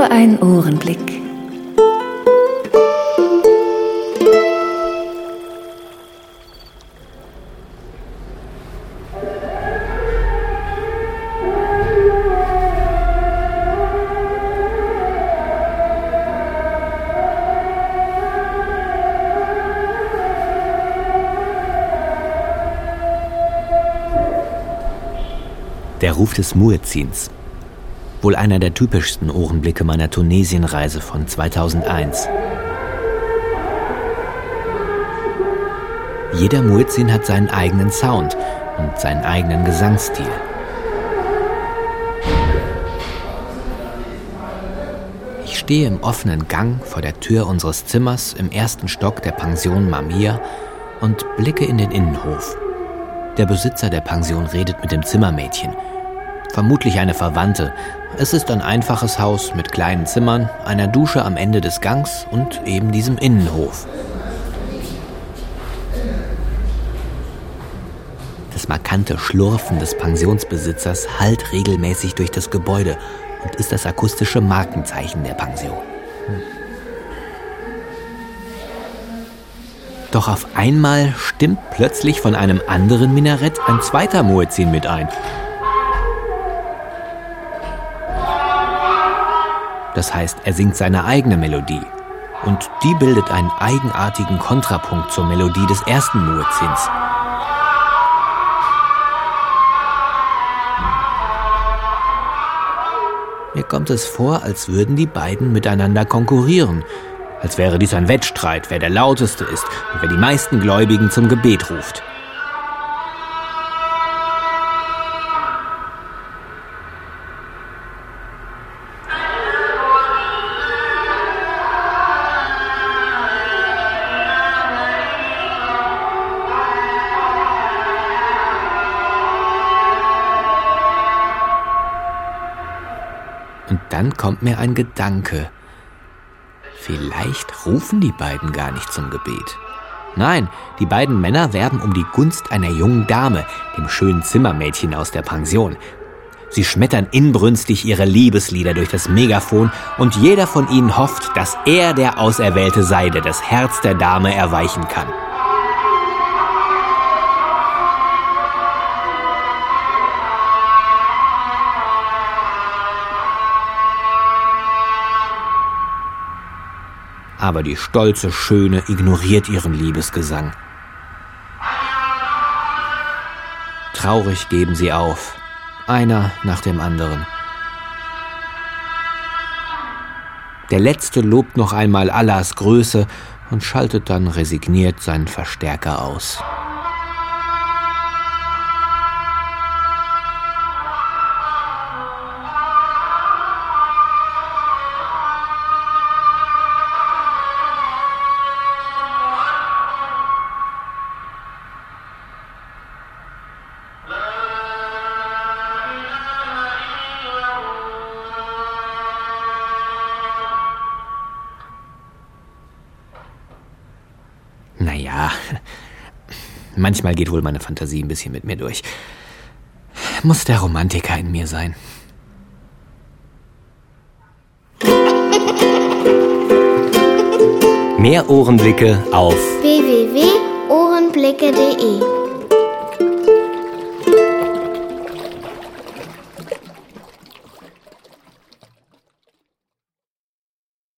Nur ein Ohrenblick. Der Ruf des Muezzins. Wohl einer der typischsten Ohrenblicke meiner Tunesienreise von 2001. Jeder Muezzin hat seinen eigenen Sound und seinen eigenen Gesangsstil. Ich stehe im offenen Gang vor der Tür unseres Zimmers im ersten Stock der Pension Mamia und blicke in den Innenhof. Der Besitzer der Pension redet mit dem Zimmermädchen – Vermutlich eine Verwandte. Es ist ein einfaches Haus mit kleinen Zimmern, einer Dusche am Ende des Gangs und eben diesem Innenhof. Das markante Schlurfen des Pensionsbesitzers hallt regelmäßig durch das Gebäude und ist das akustische Markenzeichen der Pension. Doch auf einmal stimmt plötzlich von einem anderen Minarett ein zweiter Muezzin mit ein. Das heißt, er singt seine eigene Melodie. Und die bildet einen eigenartigen Kontrapunkt zur Melodie des ersten Muezzins. Mir kommt es vor, als würden die beiden miteinander konkurrieren. Als wäre dies ein Wettstreit, wer der lauteste ist und wer die meisten Gläubigen zum Gebet ruft. Und dann kommt mir ein Gedanke. Vielleicht rufen die beiden gar nicht zum Gebet. Nein, die beiden Männer werben um die Gunst einer jungen Dame, dem schönen Zimmermädchen aus der Pension. Sie schmettern inbrünstig ihre Liebeslieder durch das Megafon und jeder von ihnen hofft, dass er der Auserwählte sei, der das Herz der Dame erweichen kann. Aber die stolze Schöne ignoriert ihren Liebesgesang. Traurig geben sie auf, einer nach dem anderen. Der letzte lobt noch einmal Allahs Größe und schaltet dann resigniert seinen Verstärker aus. Naja, manchmal geht wohl meine Fantasie ein bisschen mit mir durch. Muss der Romantiker in mir sein. Mehr Ohrenblicke auf www.ohrenblicke.de